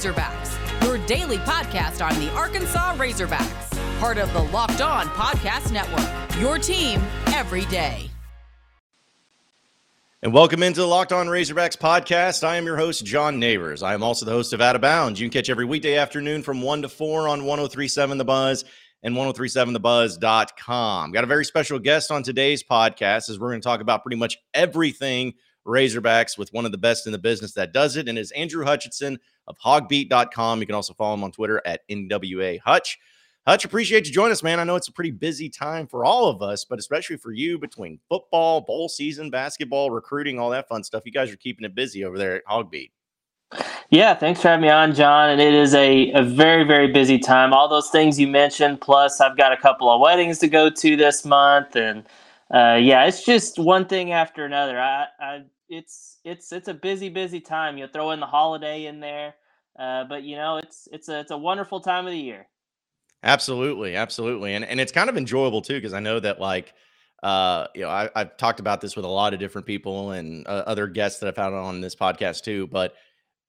Razorbacks, your daily podcast on the Arkansas Razorbacks, part of the Locked On Podcast Network. Your team every day. And welcome into the Locked On Razorbacks podcast. I am your host, John Neighbors. I am also the host of Out of Bounds. You can catch every weekday afternoon from 1 to 4 on 1037 The Buzz and 1037thebuzz.com. Got a very special guest on today's podcast as we're going to talk about pretty much everything Razorbacks with one of the best in the business that does it, and is Andrew Hutchinson of hogbeat.com. You can also follow him on Twitter at NWA Hutch. Hutch, appreciate you joining us, man. I know it's a pretty busy time for all of us, but especially for you between football, bowl season, basketball, recruiting, all that fun stuff. You guys are keeping it busy over there at Hogbeat. Yeah, thanks for having me on, John. And it is a, a very, very busy time. All those things you mentioned, plus I've got a couple of weddings to go to this month. And uh, yeah, it's just one thing after another. I, I, it's, it's, it's a busy, busy time. You throw in the holiday in there. Uh, but you know, it's, it's a, it's a wonderful time of the year. Absolutely. Absolutely. And, and it's kind of enjoyable too, because I know that like, uh, you know, I, have talked about this with a lot of different people and uh, other guests that I've had on this podcast too, but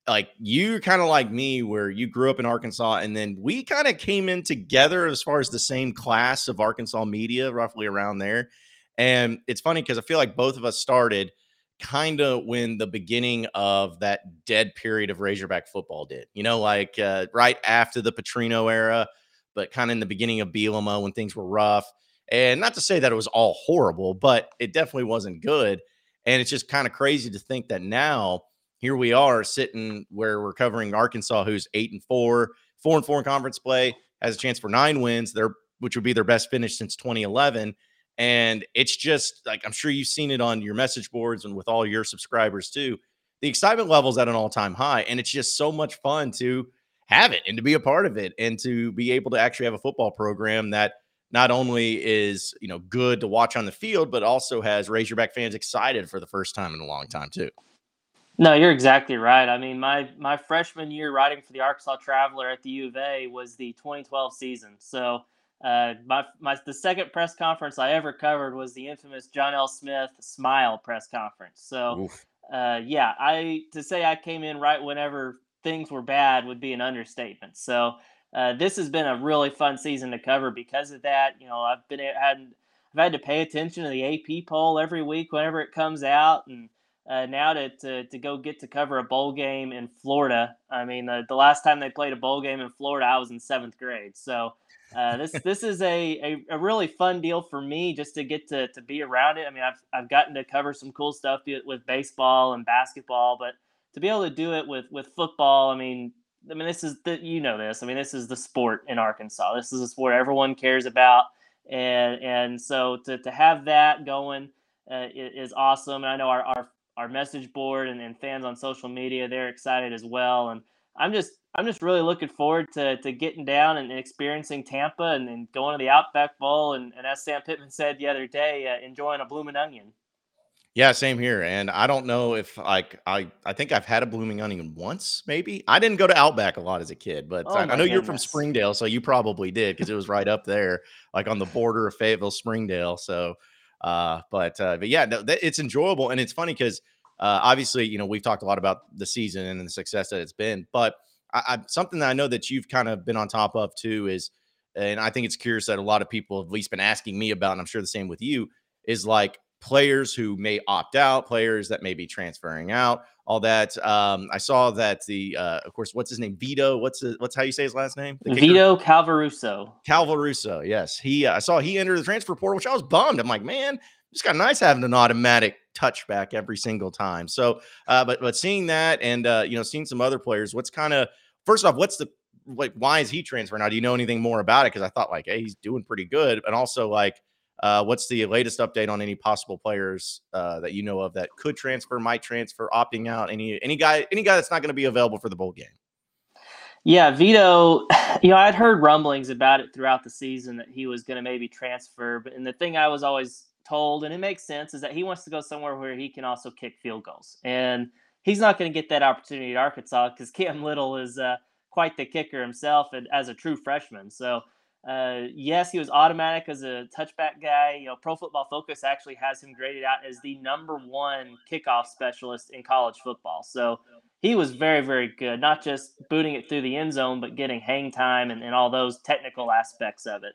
like you kind of like me where you grew up in Arkansas and then we kind of came in together as far as the same class of Arkansas media roughly around there. And it's funny because I feel like both of us started kind of when the beginning of that dead period of Razorback football did. You know, like uh, right after the Petrino era, but kind of in the beginning of Bielema when things were rough. And not to say that it was all horrible, but it definitely wasn't good. And it's just kind of crazy to think that now here we are sitting where we're covering Arkansas, who's eight and four, four and four in conference play, has a chance for nine wins, there, which would be their best finish since 2011. And it's just like I'm sure you've seen it on your message boards and with all your subscribers too. The excitement level's at an all-time high, and it's just so much fun to have it and to be a part of it and to be able to actually have a football program that not only is you know good to watch on the field, but also has Razorback fans excited for the first time in a long time too. No, you're exactly right. I mean, my my freshman year writing for the Arkansas Traveler at the U of A was the 2012 season. So, uh, my my the second press conference I ever covered was the infamous John L. Smith Smile press conference. So, uh, yeah, I to say I came in right whenever things were bad would be an understatement. So, uh, this has been a really fun season to cover because of that. You know, I've been had I've had to pay attention to the AP poll every week whenever it comes out and uh, now to, to, to go get to cover a bowl game in Florida. I mean, the, the last time they played a bowl game in Florida, I was in seventh grade. So uh, this this is a, a, a, really fun deal for me just to get to, to be around it. I mean, I've, I've gotten to cover some cool stuff with baseball and basketball, but to be able to do it with, with football, I mean, I mean, this is the, you know this. I mean, this is the sport in Arkansas. This is a sport everyone cares about, and and so to, to have that going uh, is awesome. And I know our, our our message board and, and fans on social media they're excited as well and i'm just i'm just really looking forward to, to getting down and experiencing tampa and, and going to the outback bowl and, and as sam pittman said the other day uh, enjoying a blooming onion. Yeah same here. And i don't know if like i i think i've had a blooming onion once maybe. I didn't go to outback a lot as a kid but oh I, I, know goodness. you're from springdale so you probably did because it was right up there like on the border of fayetteville springdale so uh, but uh, but yeah, no, it's enjoyable. And it's funny because uh, obviously, you know, we've talked a lot about the season and the success that it's been, but I, I, something that I know that you've kind of been on top of too is, and I think it's curious that a lot of people have at least been asking me about, and I'm sure the same with you, is like players who may opt out, players that may be transferring out, all that. Um, I saw that the, uh, of course, what's his name? Vito. What's the, what's how you say his last name? Vito Calvaruso. Calvaruso. Yes, he. Uh, I saw he entered the transfer portal, which I was bummed. I'm like, man, it's kind of nice having an automatic touchback every single time. So, uh, but but seeing that and uh, you know seeing some other players, what's kind of first off, what's the like why is he transferring now? Do you know anything more about it? Because I thought like, hey, he's doing pretty good, and also like uh, what's the latest update on any possible players uh, that you know of that could transfer, might transfer, opting out? Any any guy any guy that's not going to be available for the bowl game? Yeah, Vito. You know, I'd heard rumblings about it throughout the season that he was going to maybe transfer, but and the thing I was always told, and it makes sense, is that he wants to go somewhere where he can also kick field goals, and he's not going to get that opportunity at Arkansas because Cam Little is uh, quite the kicker himself, and as a true freshman. So Uh, yes, he was automatic as a touchback guy. You know, Pro Football Focus actually has him graded out as the number one kickoff specialist in college football. So he was very, very good, not just booting it through the end zone, but getting hang time and, and all those technical aspects of it.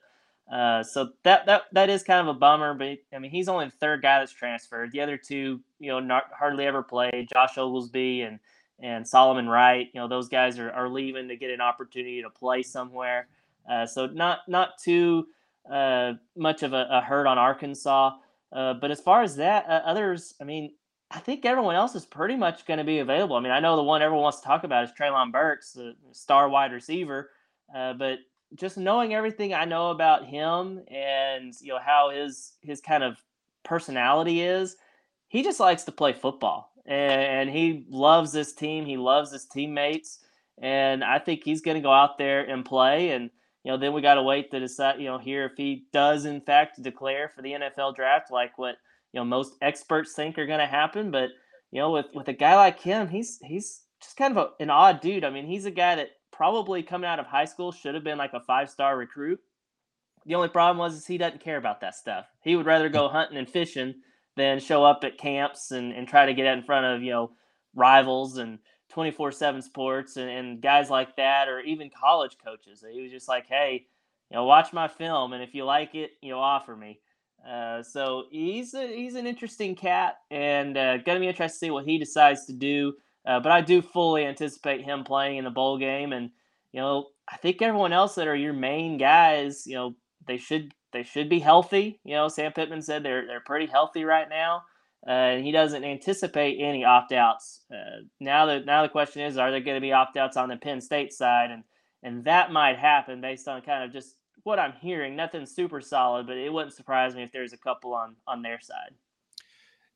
Uh, so that that that is kind of a bummer, but I mean he's only the third guy that's transferred. The other two, you know, not hardly ever played. Josh Oglesby and and Solomon Wright, you know, those guys are, are leaving to get an opportunity to play somewhere. Uh, so not not too uh, much of a, a, hurt on Arkansas. Uh, but as far as that, uh, others, I mean, I think everyone else is pretty much going to be available. I mean, I know the one everyone wants to talk about is Treylon Burks, the star wide receiver. Uh, but just knowing everything I know about him and you know how his his kind of personality is, he just likes to play football and, and he loves this team. He loves his teammates, and I think he's going to go out there and play. And you know, then we got to wait to decide. You know, here if he does in fact declare for the NFL draft, like what you know most experts think are going to happen. But you know, with with a guy like him, he's he's just kind of a, an odd dude. I mean, he's a guy that probably coming out of high school should have been like a five star recruit. The only problem was is he doesn't care about that stuff. He would rather go hunting and fishing than show up at camps and, and try to get out in front of you know rivals and 24-7 sports and, and guys like that or even college coaches he was just like hey you know watch my film and if you like it you know offer me uh, so he's a, he's an interesting cat and uh, gonna be interesting to see what he decides to do uh, but I do fully anticipate him playing in the bowl game, and you know, I think everyone else that are your main guys, you know, they should they should be healthy. You know, Sam Pittman said they're they're pretty healthy right now, uh, and he doesn't anticipate any opt outs. Uh, now the now the question is, are there going to be opt outs on the Penn State side, and and that might happen based on kind of just what I'm hearing. Nothing super solid, but it wouldn't surprise me if there's a couple on on their side.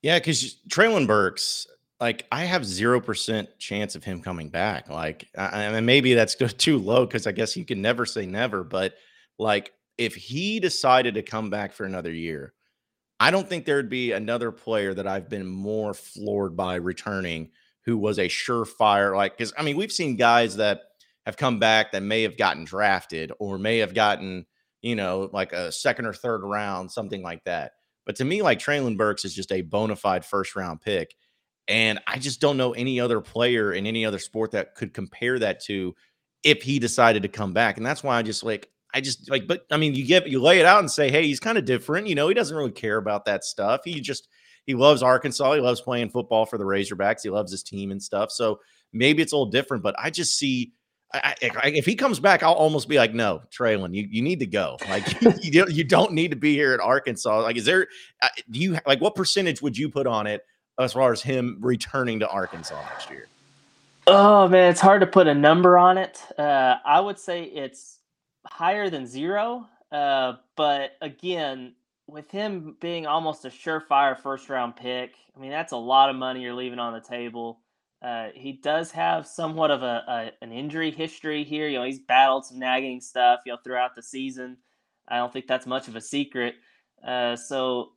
Yeah, because Treylon Burks, like I have zero percent chance of him coming back. Like, I, mean, maybe that's too low because I guess you can never say never. But like, if he decided to come back for another year, I don't think there'd be another player that I've been more floored by returning who was a surefire. Like, because I mean, we've seen guys that have come back that may have gotten drafted or may have gotten, you know, like a second or third round, something like that. But to me, like Treylon Burks is just a bona fide first round pick. And I just don't know any other player in any other sport that could compare that to if he decided to come back. And that's why I just like, I just like, but I mean, you get, you lay it out and say, hey, he's kind of different. You know, he doesn't really care about that stuff. He just, he loves Arkansas. He loves playing football for the Razorbacks. He loves his team and stuff. So maybe it's a little different, but I just see, I, I, if he comes back, I'll almost be like, no, Treylon, you, you need to go. Like you, you don't need to be here at Arkansas. Like, is there, uh, do you like what percentage would you put on it as far as him returning to Arkansas next year? Oh man, it's hard to put a number on it. Uh, I would say it's higher than zero. Uh, but again, with him being almost a surefire first round pick, I mean that's a lot of money you're leaving on the table. Uh, he does have somewhat of a, a, an injury history here. You know, he's battled some nagging stuff, you know, throughout the season. I don't think that's much of a secret. Uh, so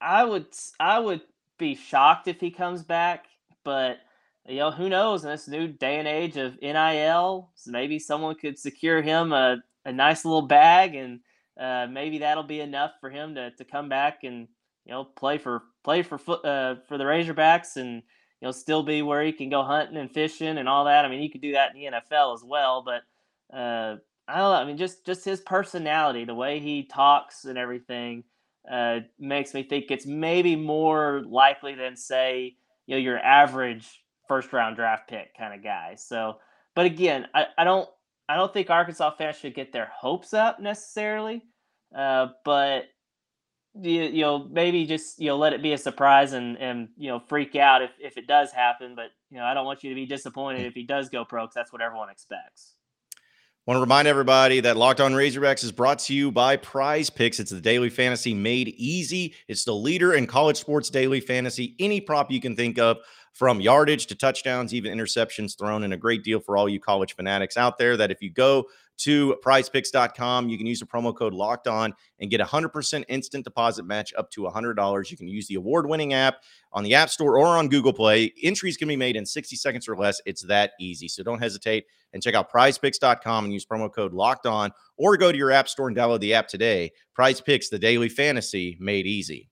I would I would be shocked if he comes back, but you know, who knows in this new day and age of NIL, so maybe someone could secure him a, a nice little bag and uh, maybe that'll be enough for him to, to come back and you know play for play for uh, for the Razorbacks and you know still be where he can go hunting and fishing and all that. I mean, he could do that in the NFL as well, but uh, I don't know. I mean, just just his personality, the way he talks and everything uh, makes me think it's maybe more likely than say you know your average first round draft pick kind of guy. So, but again, I, I don't I don't think Arkansas fans should get their hopes up necessarily, uh, but you, you know maybe just you know let it be a surprise and and you know freak out if if it does happen. But you know I don't want you to be disappointed if he does go pro because that's what everyone expects. Want to remind everybody that Locked On Razorbacks is brought to you by Prize Picks. It's the daily fantasy made easy. It's the leader in college sports daily fantasy. Any prop you can think of, from yardage to touchdowns, even interceptions thrown, and a great deal for all you college fanatics out there. That if you go to prizepicks.com. You can use the promo code locked on and get a 100% instant deposit match up to $100. You can use the award winning app on the App Store or on Google Play. Entries can be made in 60 seconds or less. It's that easy. So don't hesitate and check out prizepicks.com and use promo code locked on or go to your App Store and download the app today. Prize Picks, the daily fantasy made easy.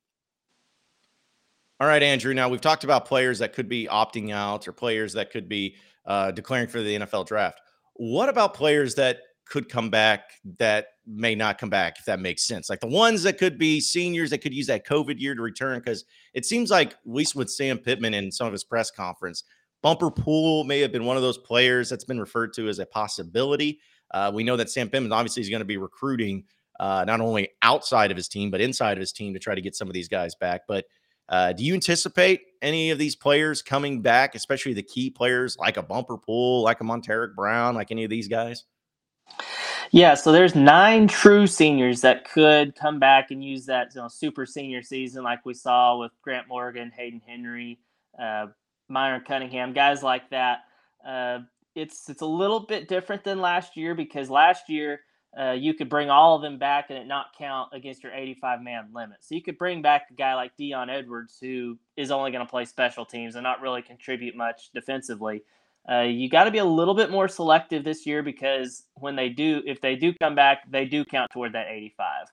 All right, Andrew. Now we've talked about players that could be opting out or players that could be uh, declaring for the NFL draft. What about players that could come back that may not come back, if that makes sense. Like the ones that could be seniors that could use that COVID year to return, because it seems like, at least with Sam Pittman in some of his press conference, Bumper Pool may have been one of those players that's been referred to as a possibility. Uh, we know that Sam Pittman obviously is going to be recruiting uh, not only outside of his team, but inside of his team to try to get some of these guys back. But uh, do you anticipate any of these players coming back, especially the key players like a Bumper Pool, like a Montaric Brown, like any of these guys? Yeah, so there's nine true seniors that could come back and use that you know, super senior season, like we saw with Grant Morgan, Hayden Henry, uh, Myron Cunningham, guys like that. Uh, it's it's a little bit different than last year because last year uh, you could bring all of them back and it not count against your 85 man limit. So you could bring back a guy like Dion Edwards who is only going to play special teams and not really contribute much defensively. Uh, you got to be a little bit more selective this year because when they do, if they do come back, they do count toward that 85.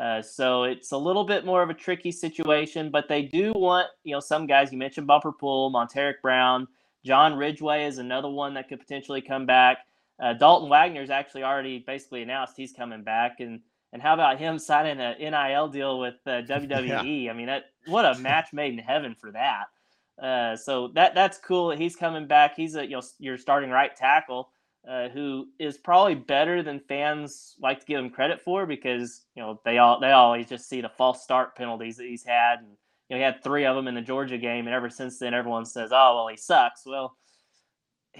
Uh, so it's a little bit more of a tricky situation, but they do want, you know, some guys you mentioned Bumper Pool, Montaric Brown, John Ridgeway is another one that could potentially come back. Uh, Dalton Wagner's actually already basically announced he's coming back, and and how about him signing an NIL deal with uh, WWE? yeah. I mean, that, what a match made in heaven for that. Uh, so that that's cool. He's coming back. He's a you know your starting right tackle, uh, who is probably better than fans like to give him credit for because you know they all they always just see the false start penalties that he's had, and you know he had three of them in the Georgia game, and ever since then everyone says, oh well he sucks. Well,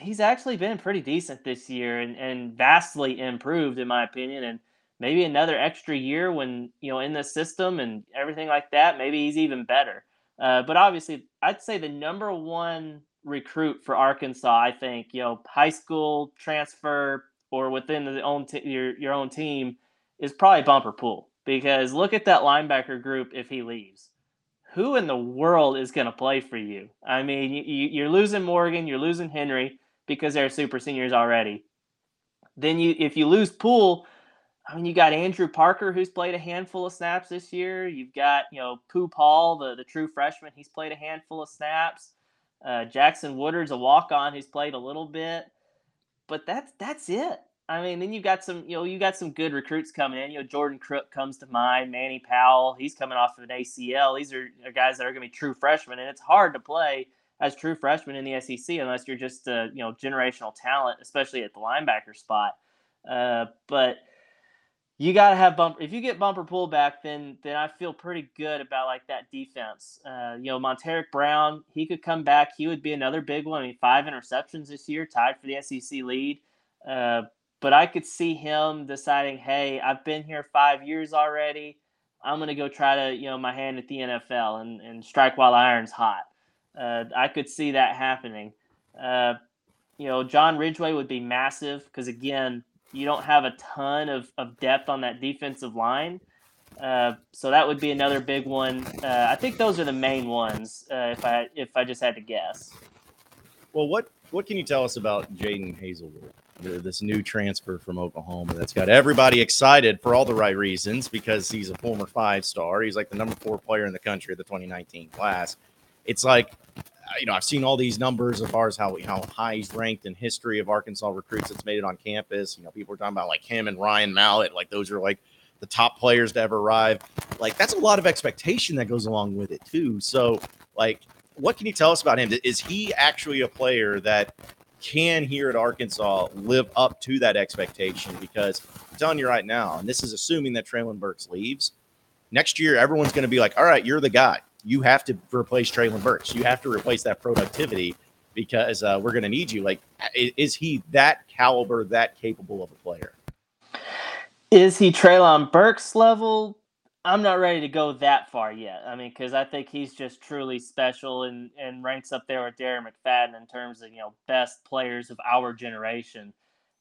he's actually been pretty decent this year and and vastly improved in my opinion, and maybe another extra year when you know in the system and everything like that, maybe he's even better. Uh, but obviously, I'd say the number one recruit for Arkansas, I think, you know, high school transfer or within the own t- your your own team is probably Bumper Pool because look at that linebacker group if he leaves. Who in the world is going to play for you? I mean, you, you're losing Morgan, you're losing Henry because they're super seniors already. Then you, if you lose Pool, I mean, you got Andrew Parker, who's played a handful of snaps this year. You've got, you know, Pooh Paul, the, the true freshman. He's played a handful of snaps. Uh, Jackson Woodard's a walk on who's played a little bit. But that's that's it. I mean, then you've got some, you know, you got some good recruits coming in. You know, Jordan Crook comes to mind, Manny Powell, he's coming off of an ACL. These are, are guys that are going to be true freshmen, and it's hard to play as true freshmen in the SEC unless you're just a, you know, generational talent, especially at the linebacker spot. Uh, but – you got to have bumper. If you get bumper Pool back, then then I feel pretty good about like that defense. Uh, you know, Montaric Brown, he could come back. He would be another big one. I mean, five interceptions this year, tied for the SEC lead. Uh, but I could see him deciding, hey, I've been here five years already. I'm gonna go try to, you know, my hand at the NFL and, and strike while iron's hot. Uh, I could see that happening. Uh, you know, John Ridgeway would be massive because again, you don't have a ton of, of depth on that defensive line. Uh, so that would be another big one. Uh, I think those are the main ones. Uh, if I if I just had to guess. Well, what what can you tell us about Jadon Haselwood, this new transfer from Oklahoma that's got everybody excited for all the right reasons because he's a former five star. He's like the number four player in the country of the 2019 class. It's like uh, you know, I've seen all these numbers as far as how how high he's ranked in history of Arkansas recruits that's made it on campus. You know, people are talking about like him and Ryan Mallett, like those are like the top players to ever arrive. Like that's a lot of expectation that goes along with it too. So, like, what can you tell us about him? Is he actually a player that can here at Arkansas live up to that expectation? Because I'm telling you right now, and this is assuming that Treylon Burks leaves next year, everyone's going to be like, "All right, you're the guy." You have to replace Treylon Burks. You have to replace that productivity because uh, we're going to need you. Like, is he that caliber, that capable of a player? Is he Treylon Burks level? I'm not ready to go that far yet. I mean, because I think he's just truly special and, and ranks up there with Darren McFadden in terms of you know best players of our generation.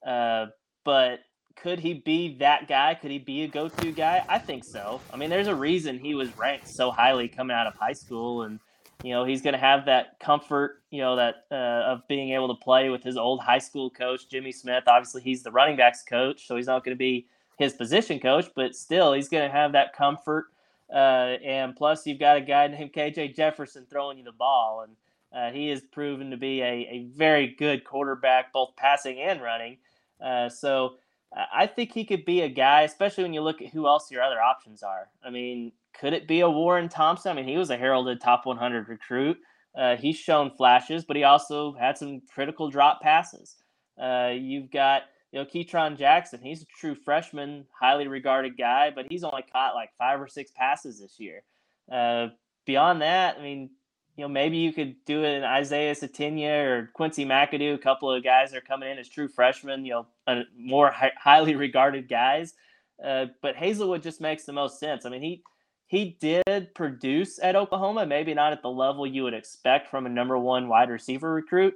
Uh, but could he be that guy? Could he be a go-to guy? I think so. I mean, there's a reason he was ranked so highly coming out of high school, and you know he's going to have that comfort, you know, that uh, of being able to play with his old high school coach Jimmy Smith. Obviously, he's the running backs coach, so he's not going to be his position coach, but still, he's going to have that comfort. Uh, and plus, you've got a guy named KJ Jefferson throwing you the ball, and uh, he has proven to be a, a very good quarterback, both passing and running. Uh, so I think he could be a guy, especially when you look at who else your other options are. I mean, could it be a Warren Thompson? I mean, he was a heralded top 100 recruit. Uh, he's shown flashes, but he also had some critical drop passes. Uh, you've got you know Ketron Jackson. He's a true freshman, highly regarded guy, but he's only caught like five or six passes this year. Uh, beyond that, I mean, you know, maybe you could do it in Isaiah Sategna or Quincy McAdoo. A couple of guys are coming in as true freshmen, you know, uh, more hi- highly regarded guys. Uh, but Haselwood just makes the most sense. I mean, he he did produce at Oklahoma, maybe not at the level you would expect from a number one wide receiver recruit,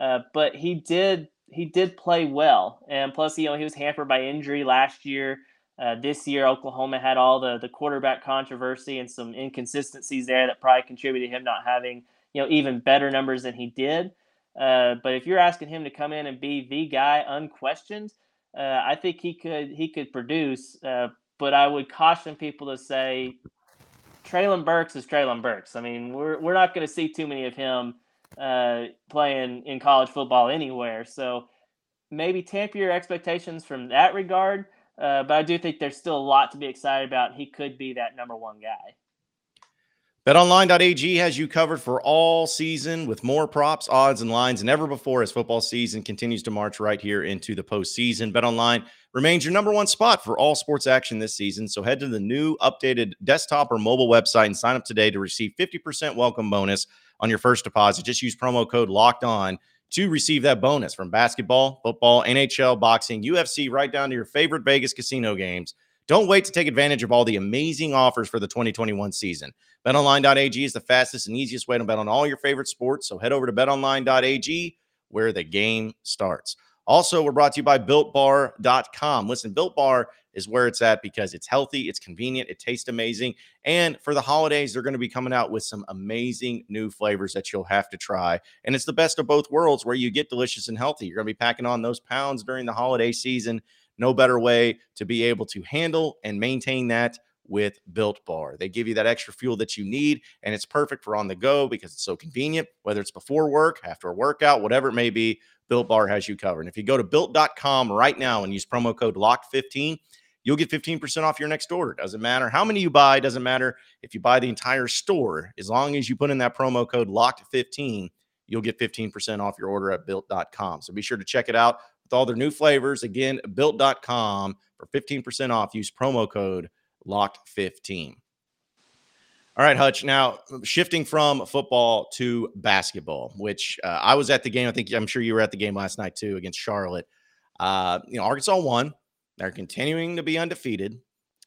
uh, but he did he did play well. And plus, you know, he was hampered by injury last year. Uh, this year, Oklahoma had all the the quarterback controversy and some inconsistencies there that probably contributed to him not having you know even better numbers than he did. Uh, but if you're asking him to come in and be the guy unquestioned, uh, I think he could he could produce. Uh, but I would caution people to say Treylon Burks is Treylon Burks. I mean, we're we're not going to see too many of him uh, playing in college football anywhere. So maybe tamper your expectations from that regard. Uh, but I do think there's still a lot to be excited about. He could be that number one guy. BetOnline.ag has you covered for all season with more props, odds, and lines than ever before as football season continues to march right here into the postseason. BetOnline remains your number one spot for all sports action this season. So head to the new updated desktop or mobile website and sign up today to receive 50% welcome bonus on your first deposit. Just use promo code locked on to receive that bonus from basketball, football, NHL, boxing, UFC, right down to your favorite Vegas casino games. Don't wait to take advantage of all the amazing offers for the 2021 season. BetOnline.ag is the fastest and easiest way to bet on all your favorite sports. So head over to BetOnline.ag where the game starts. Also, we're brought to you by BuiltBar.com. Listen, Built Bar is where it's at because it's healthy, it's convenient, it tastes amazing. And for the holidays, they're going to be coming out with some amazing new flavors that you'll have to try. And it's the best of both worlds where you get delicious and healthy. You're going to be packing on those pounds during the holiday season. No better way to be able to handle and maintain that with Built Bar. They give you that extra fuel that you need, and it's perfect for on the go because it's so convenient, whether it's before work, after a workout, whatever it may be. Built Bar has you covered. And if you go to built.com right now and use promo code LOCKED15, you'll get 15% off your next order. Doesn't matter how many you buy, doesn't matter if you buy the entire store. As long as you put in that promo code LOCKED15, you'll get 15% off your order at built.com. So be sure to check it out with all their new flavors. Again, built.com for 15% off. Use promo code LOCKED15. All right, Hutch. Now shifting from football to basketball, which uh, I was at the game. I think I'm sure you were at the game last night too against Charlotte. Uh, you know, Arkansas won. They're continuing to be undefeated.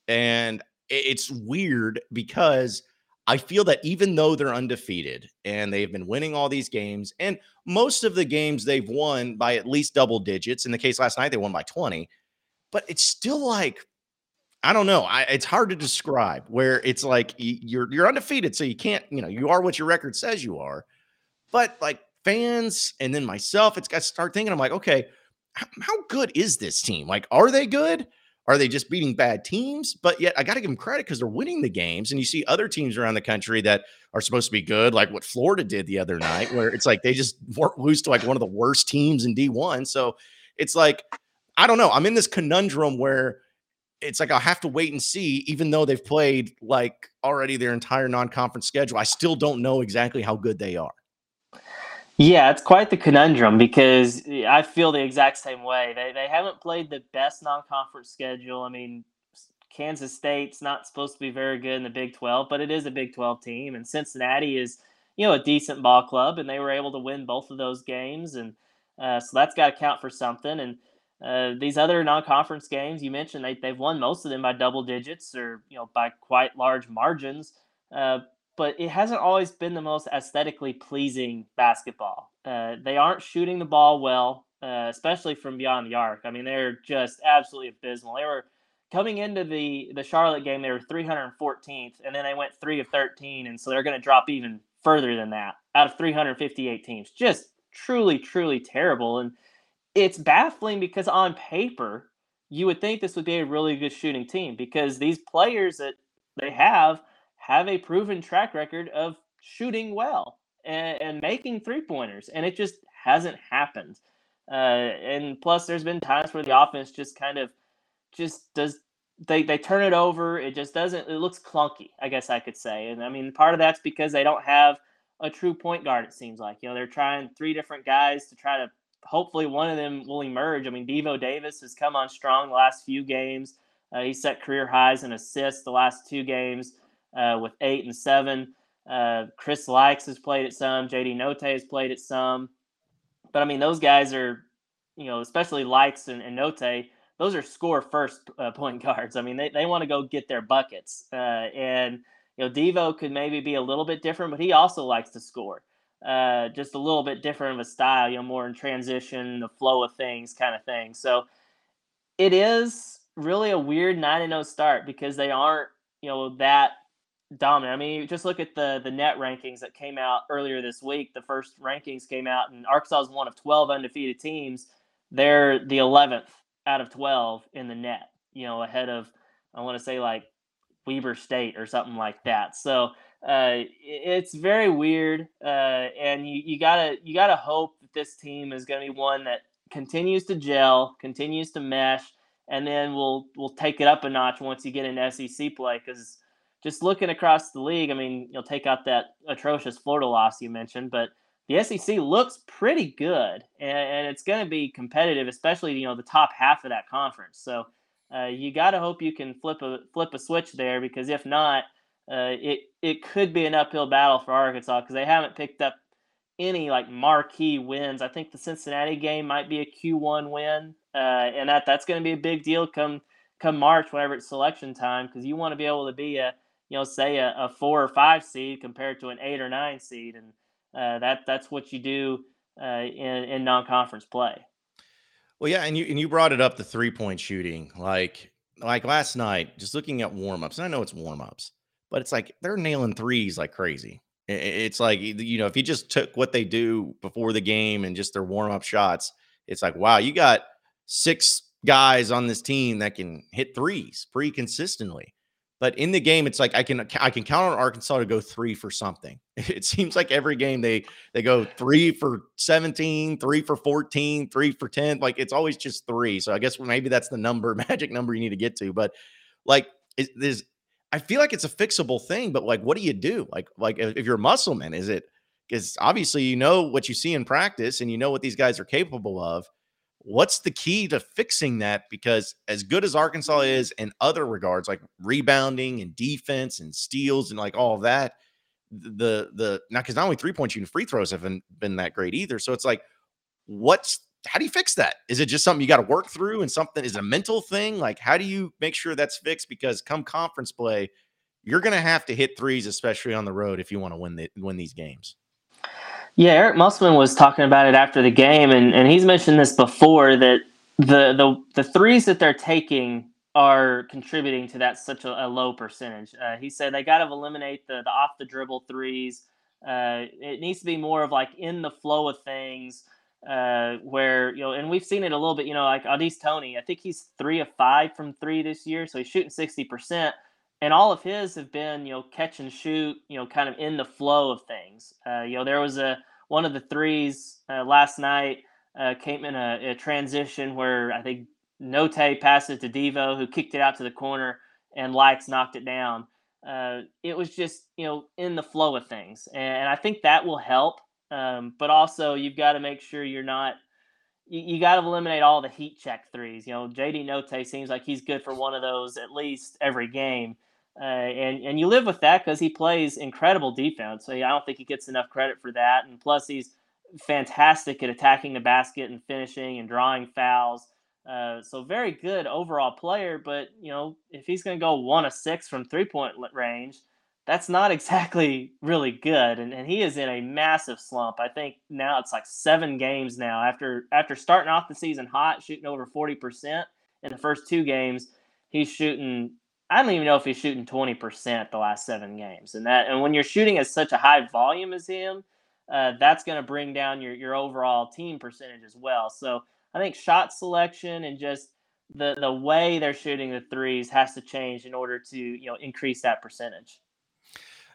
And it's weird because I feel that even though they're undefeated and they've been winning all these games, and most of the games they've won by at least double digits. In the case last night, they won by 20, but it's still like, I don't know. I, it's hard to describe where it's like you're you're undefeated, so you can't, you know, you are what your record says you are. But like fans and then myself, it's got to start thinking, I'm like, okay, how, how good is this team? Like, are they good? Are they just beating bad teams? But yet, I got to give them credit because they're winning the games. And you see other teams around the country that are supposed to be good, like what Florida did the other night, where it's like they just lose to like one of the worst teams in D1. So it's like, I don't know. I'm in this conundrum where it's like I'll have to wait and see, even though they've played like already their entire non conference schedule. I still don't know exactly how good they are. Yeah, it's quite the conundrum because I feel the exact same way. They they haven't played the best non-conference schedule. I mean, Kansas State's not supposed to be very good in the Big 12, but it is a Big 12 team and Cincinnati is, you know, a decent ball club and they were able to win both of those games and uh, so that's got to count for something and uh, these other non-conference games you mentioned they, they've won most of them by double digits or you know by quite large margins uh, but it hasn't always been the most aesthetically pleasing basketball. Uh, they aren't shooting the ball well. uh, especially from beyond the arc. I mean, they're just absolutely abysmal. They were coming into the the Charlotte game, they were 314th, and then they went three of 13, and so they're going to drop even further than that out of 358 teams. Just truly, truly terrible, and it's baffling because on paper you would think this would be a really good shooting team because these players that they have have a proven track record of shooting well and, and making three pointers, and it just hasn't happened. Uh, and plus, there's been times where the offense just kind of just does they they turn it over. It just doesn't. It looks clunky, I guess I could say. And I mean, part of that's because they don't have a true point guard. It seems like you know they're trying three different guys to try to. Hopefully, one of them will emerge. I mean, Devo Davis has come on strong the last few games. Uh, he set career highs in assists the last two games uh, with eight and seven. Uh, Chris Lykes has played it some. JD Notae has played it some. But I mean, those guys are, you know, especially Lykes and, and Notae, those are score first uh, point guards. I mean, they, they want to go get their buckets. Uh, and, you know, Devo could maybe be a little bit different, but he also likes to score. Uh, just a little bit different of a style, you know, more in transition, the flow of things kind of thing. So it is really a weird 9 0 start because they aren't, you know, that dominant. I mean, just look at the the net rankings that came out earlier this week. The first rankings came out, and Arkansas is one of 12 undefeated teams. They're the 11th out of 12 in the net. You know, ahead of I want to say like Weber State or something like that. So uh, it's very weird, uh, and you, you gotta you gotta hope that this team is to be one that continues to gel, continues to mesh, and then we'll we'll take it up a notch once you get into SEC play because just looking across the league, I mean, you'll take out that atrocious Florida loss you mentioned, but the SEC looks pretty good, and, and it's going to be competitive, especially you know the top half of that conference. So uh, you got to hope you can flip a flip a switch there, because if not, uh, it it could be an uphill battle for Arkansas because they haven't picked up any like marquee wins. I think the Cincinnati game might be a Q1 win, uh, and that that's going to be a big deal come come March, whenever it's selection time, because you want to be able to be a you know, say a, a four or five seed compared to an eight or nine seed, and uh, that that's what you do uh, in in non conference play. Well, yeah, and you and you brought it up the three point shooting, like like last night, just looking at warm ups. And I know it's warm ups, but it's like they're nailing threes like crazy. It's like you know, if you just took what they do before the game and just their warm up shots, it's like wow, you got six guys on this team that can hit threes pretty consistently. But in the game, it's like I can I can count on Arkansas to go three for something. It seems like every game they they go three for 17, three for 14, three for 10. Like it's always just three. So I guess maybe that's the number, magic number you need to get to. But like there's I feel like it's a fixable thing, but like what do you do? Like, like if you're a Musselman, is it because obviously you know what you see in practice and you know what these guys are capable of what's the key to fixing that? Because as good as Arkansas is in other regards, like rebounding and defense and steals and like all that, the the now because not only three point shooting, free throws haven't been that great either. So it's like, what's how do you fix that? Is it just something you got to work through and something is a mental thing? Like, how do you make sure that's fixed? Because come conference play, you're going to have to hit threes, especially on the road, if you want to win the, win these games. Yeah, Eric Musselman was talking about it after the game, and, and he's mentioned this before that the the the threes that they're taking are contributing to that such a, a low percentage. Uh, he said they got to eliminate the the off the dribble threes. Uh, it needs to be more of like in the flow of things, uh, where you know, and we've seen it a little bit. You know, like Au'Diese Toney, I think he's three of five from three this year, so he's shooting sixty percent. And all of his have been you know catch and shoot you know kind of in the flow of things. Uh, you know there was a one of the threes uh, last night uh, came in a, a, transition where i think notae passed it to devo who kicked it out to the corner and Lykes knocked it down. Uh, it was just you know in the flow of things. And, i think that will help um, but also you've got to make sure you're not you, you got to eliminate all the heat check threes. You know, JD Notae seems like he's good for one of those at least every game. Uh, and and you live with that because he plays incredible defense. So I don't think he gets enough credit for that. And plus, he's fantastic at attacking the basket and finishing and drawing fouls. Uh, so very good overall player. But you know, if he's going to go one of six from three point range, that's not exactly really good. And, and he is in a massive slump. I think now it's like seven games now after after starting off the season hot, shooting over 40% in the first two games. He's shooting, I don't even know if he's shooting 20% the last seven games. And that and when you're shooting at such a high volume as him, uh, that's going to bring down your, your overall team percentage as well. So I think shot selection and just the the way they're shooting the threes has to change in order to you know increase that percentage.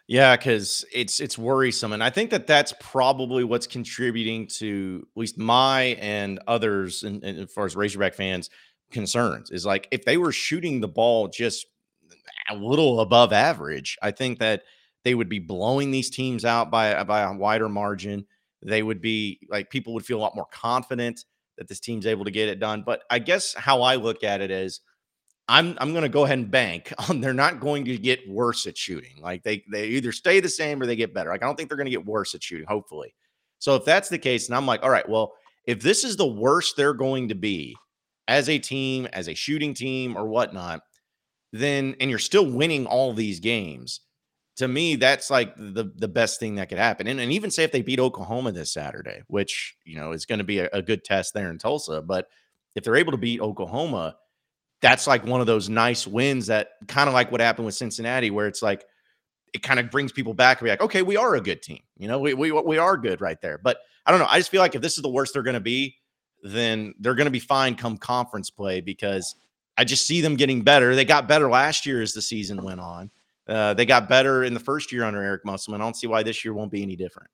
Yeah, because it's it's worrisome, and I think that that's probably what's contributing to at least my and others, and as far as Razorback fans concerns, is like if they were shooting the ball just a little above average, I think that they would be blowing these teams out by uh, by a wider margin. They would be like people would feel a lot more confident that this team's able to get it done. But I guess how I look at it is I'm I'm going to go ahead and bank on they're not going to get worse at shooting. Like they they either stay the same or they get better. Like I don't think they're going to get worse at shooting, hopefully. So if that's the case, and I'm like, all right, well, if this is the worst they're going to be as a team, as a shooting team or whatnot, then and you're still winning all these games, to me, that's like the the best thing that could happen. And, and even say if they beat Oklahoma this Saturday, which you know is going to be a, a good test there in Tulsa, but if they're able to beat Oklahoma that's like one of those nice wins that kind of like what happened with Cincinnati, where it's like it kind of brings people back and be like, okay, we are a good team. You know, we we we are good right there. But I don't know. I just feel like if this is the worst they're going to be, then they're going to be fine come conference play because I just see them getting better. They got better last year as the season went on. Uh, they got better in the first year under Eric Musselman. I don't see why this year won't be any different.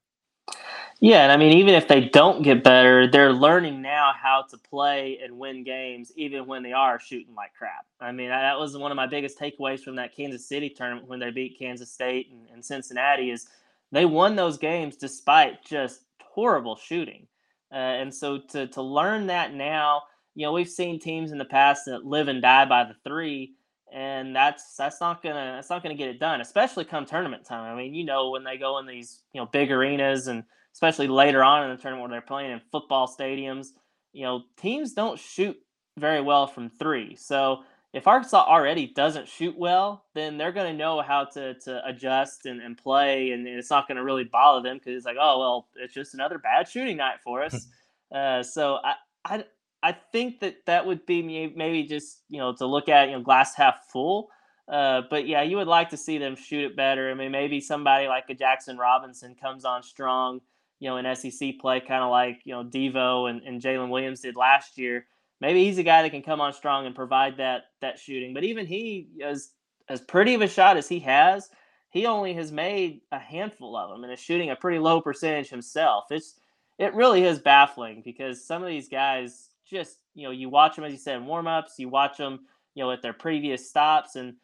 Yeah, and I mean, even if they don't get better, they're learning now how to play and win games, even when they are shooting like crap. I mean, that was one of my biggest takeaways from that Kansas City tournament when they beat Kansas State and, and Cincinnati is they won those games despite just horrible shooting. Uh, and so to to learn that now, you know, we've seen teams in the past that live and die by the three, and that's that's not gonna that's not gonna get it done, especially come tournament time. I mean, you know, when they go in these you know big arenas and especially later on in the tournament where they're playing in football stadiums. You know, teams don't shoot very well from three. So if Arkansas already doesn't shoot well, then they're going to know how to, to adjust and, and play, and it's not going to really bother them because it's like, oh well, it's just another bad shooting night for us. uh, so I, I I think that that would be maybe just you know to look at you know glass half full. Uh, but yeah, you would like to see them shoot it better. I mean, maybe somebody like a Jaxson Robinson comes on strong you know, in SEC play, kind of like, you know, Devo and, and Jaylin Williams did last year. Maybe he's a guy that can come on strong and provide that that shooting. But even he, as as pretty of a shot as he has, he only has made a handful of them and is shooting a pretty low percentage himself. It's it really is baffling because some of these guys just, you know, you watch them as you said in warmups, you watch them, you know, at their previous stops, and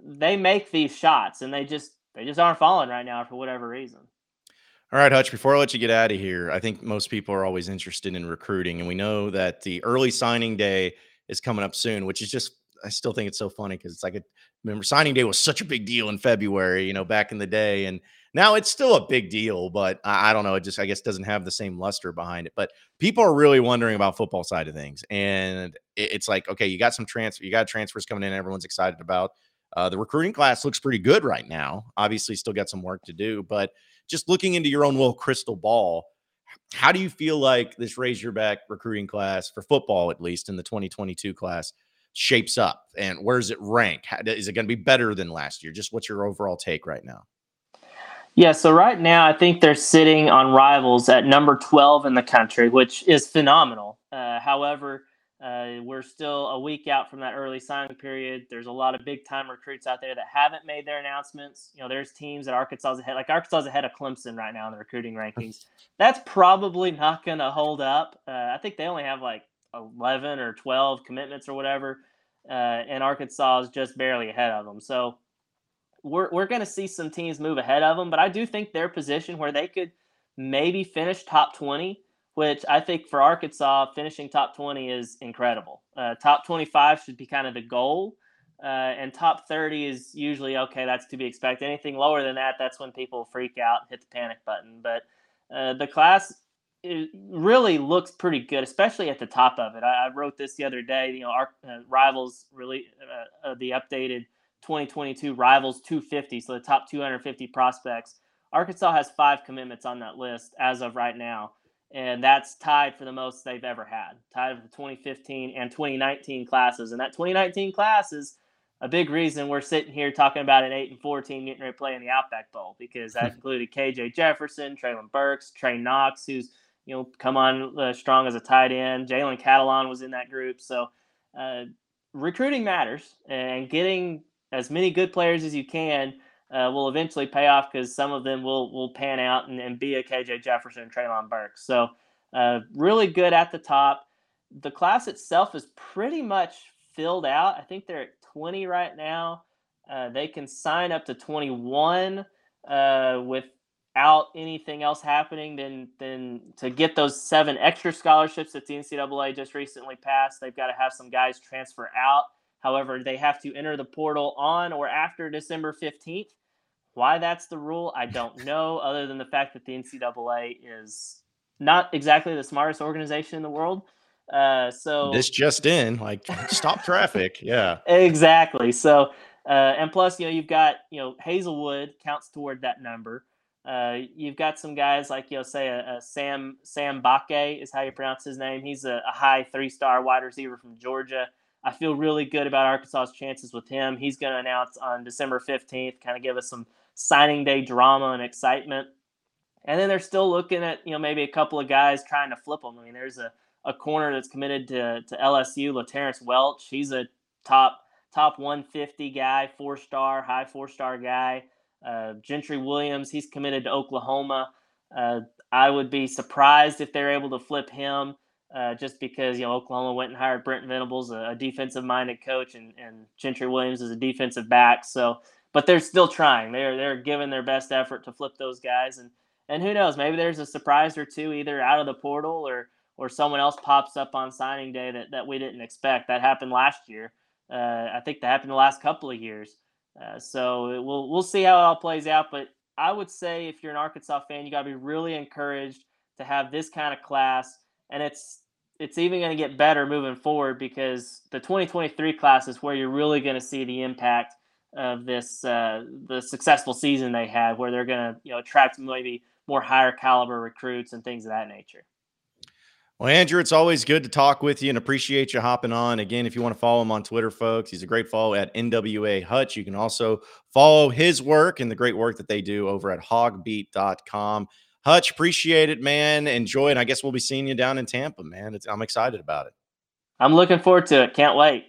they make these shots and they just they just aren't falling right now for whatever reason. All right, Hutch, before I let you get out of here, I think most people are always interested in recruiting. And we know that the early signing day is coming up soon, which is just, I still think it's so funny because it's like, a, remember, signing day was such a big deal in February, you know, back in the day. And now it's still a big deal, but I, I don't know. It just, I guess, doesn't have the same luster behind it. But people are really wondering about football side of things. And it, it's like, okay, you got some transfer, you got transfers coming in, everyone's excited about. Uh, the recruiting class looks pretty good right now. Obviously, still got some work to do, but just looking into your own little crystal ball, how do you feel like this Razorback recruiting class for football, at least in the 2022 class, shapes up? And where does it rank? How, is it going to be better than last year? Just what's your overall take right now? Yeah, so right now I think they're sitting on rivals at number 12 in the country, which is phenomenal. Uh, however, uh, we're still a week out from that early signing period. There's a lot of big time recruits out there that haven't made their announcements. You know, there's teams that Arkansas's ahead, like Arkansas's ahead of Clemson right now in the recruiting rankings. That's probably not going to hold up. Uh, I think they only have like 11 or 12 commitments or whatever, uh, and Arkansas is just barely ahead of them. So we're we're going to see some teams move ahead of them, but I do think their position where they could maybe finish top 20 which I think for Arkansas, finishing top 20 is incredible. Uh, top 25 should be kind of the goal. Uh, and top 30 is usually okay, that's to be expected. Anything lower than that, that's when people freak out hit the panic button. But uh, the class really looks pretty good, especially at the top of it. I, I wrote this the other day. You know, our uh, rivals really uh, uh, the updated 2022 rivals 250, so the top 250 prospects. Arkansas has five commitments on that list as of right now, and that's tied for the most they've ever had, tied for the 2015 and 2019 classes. And that 2019 class is a big reason we're sitting here talking about an eight and four team getting ready to play in the Outback Bowl because that included KJ Jefferson, Treylon Burks, Trey Knox, who's you know come on uh, strong as a tight end. Jalen Catalon was in that group, so uh, recruiting matters, and getting as many good players as you can uh, will eventually pay off because some of them will will pan out and, and be a KJ Jefferson and Treylon Burks. So uh, really good at the top. The class itself is pretty much filled out. I think they're at 20 right now. Uh, they can sign up to 21 uh, without anything else happening. Then, then to get those seven extra scholarships that the NCAA just recently passed, they've got to have some guys transfer out. However, they have to enter the portal on or after December 15th. Why that's the rule, I don't know, other than the fact that the NCAA is not exactly the smartest organization in the world. Uh, so this just in, like stop traffic. Yeah, exactly. So, uh, and plus, you know, you've got, you know, Haselwood counts toward that number. Uh, you've got some guys like, you know, say a, a Sam, Sam Mbake is how you pronounce his name. He's a, a high three-star wide receiver from Georgia. I feel really good about Arkansas's chances with him. He's going to announce on December 15th, kind of give us some signing day drama and excitement. And then they're still looking at, you know, maybe a couple of guys trying to flip them. I mean, there's a, a corner that's committed to, to LSU, LaTerrence Welch. He's a top top 150 guy, four star, high four star guy. Uh, Gentry Williams, he's committed to Oklahoma. Uh, I would be surprised if they're able to flip him, uh, just because you know Oklahoma went and hired Brent Venables, a, a defensive minded coach, and, and Gentry Williams is a defensive back. So, but they're still trying. They're they're giving their best effort to flip those guys, and and who knows, maybe there's a surprise or two either out of the portal or or someone else pops up on signing day that, that we didn't expect. That happened last year. Uh, I think that happened the last couple of years. Uh, so we'll we'll see how it all plays out. But I would say if you're an Arkansas fan, you got to be really encouraged to have this kind of class, and it's it's even going to get better moving forward because the 2023 class is where you're really going to see the impact of this uh, the successful season they had, where they're going to you know attract maybe more higher caliber recruits and things of that nature. Well, Andrew, it's always good to talk with you and appreciate you hopping on. Again, if you want to follow him on Twitter, folks, he's a great follow at NWA Hutch. You can also follow his work and the great work that they do over at hogbeat.com. Hutch, appreciate it, man. Enjoy it. I guess we'll be seeing you down in Tampa, man. It's, I'm excited about it. I'm looking forward to it. Can't wait.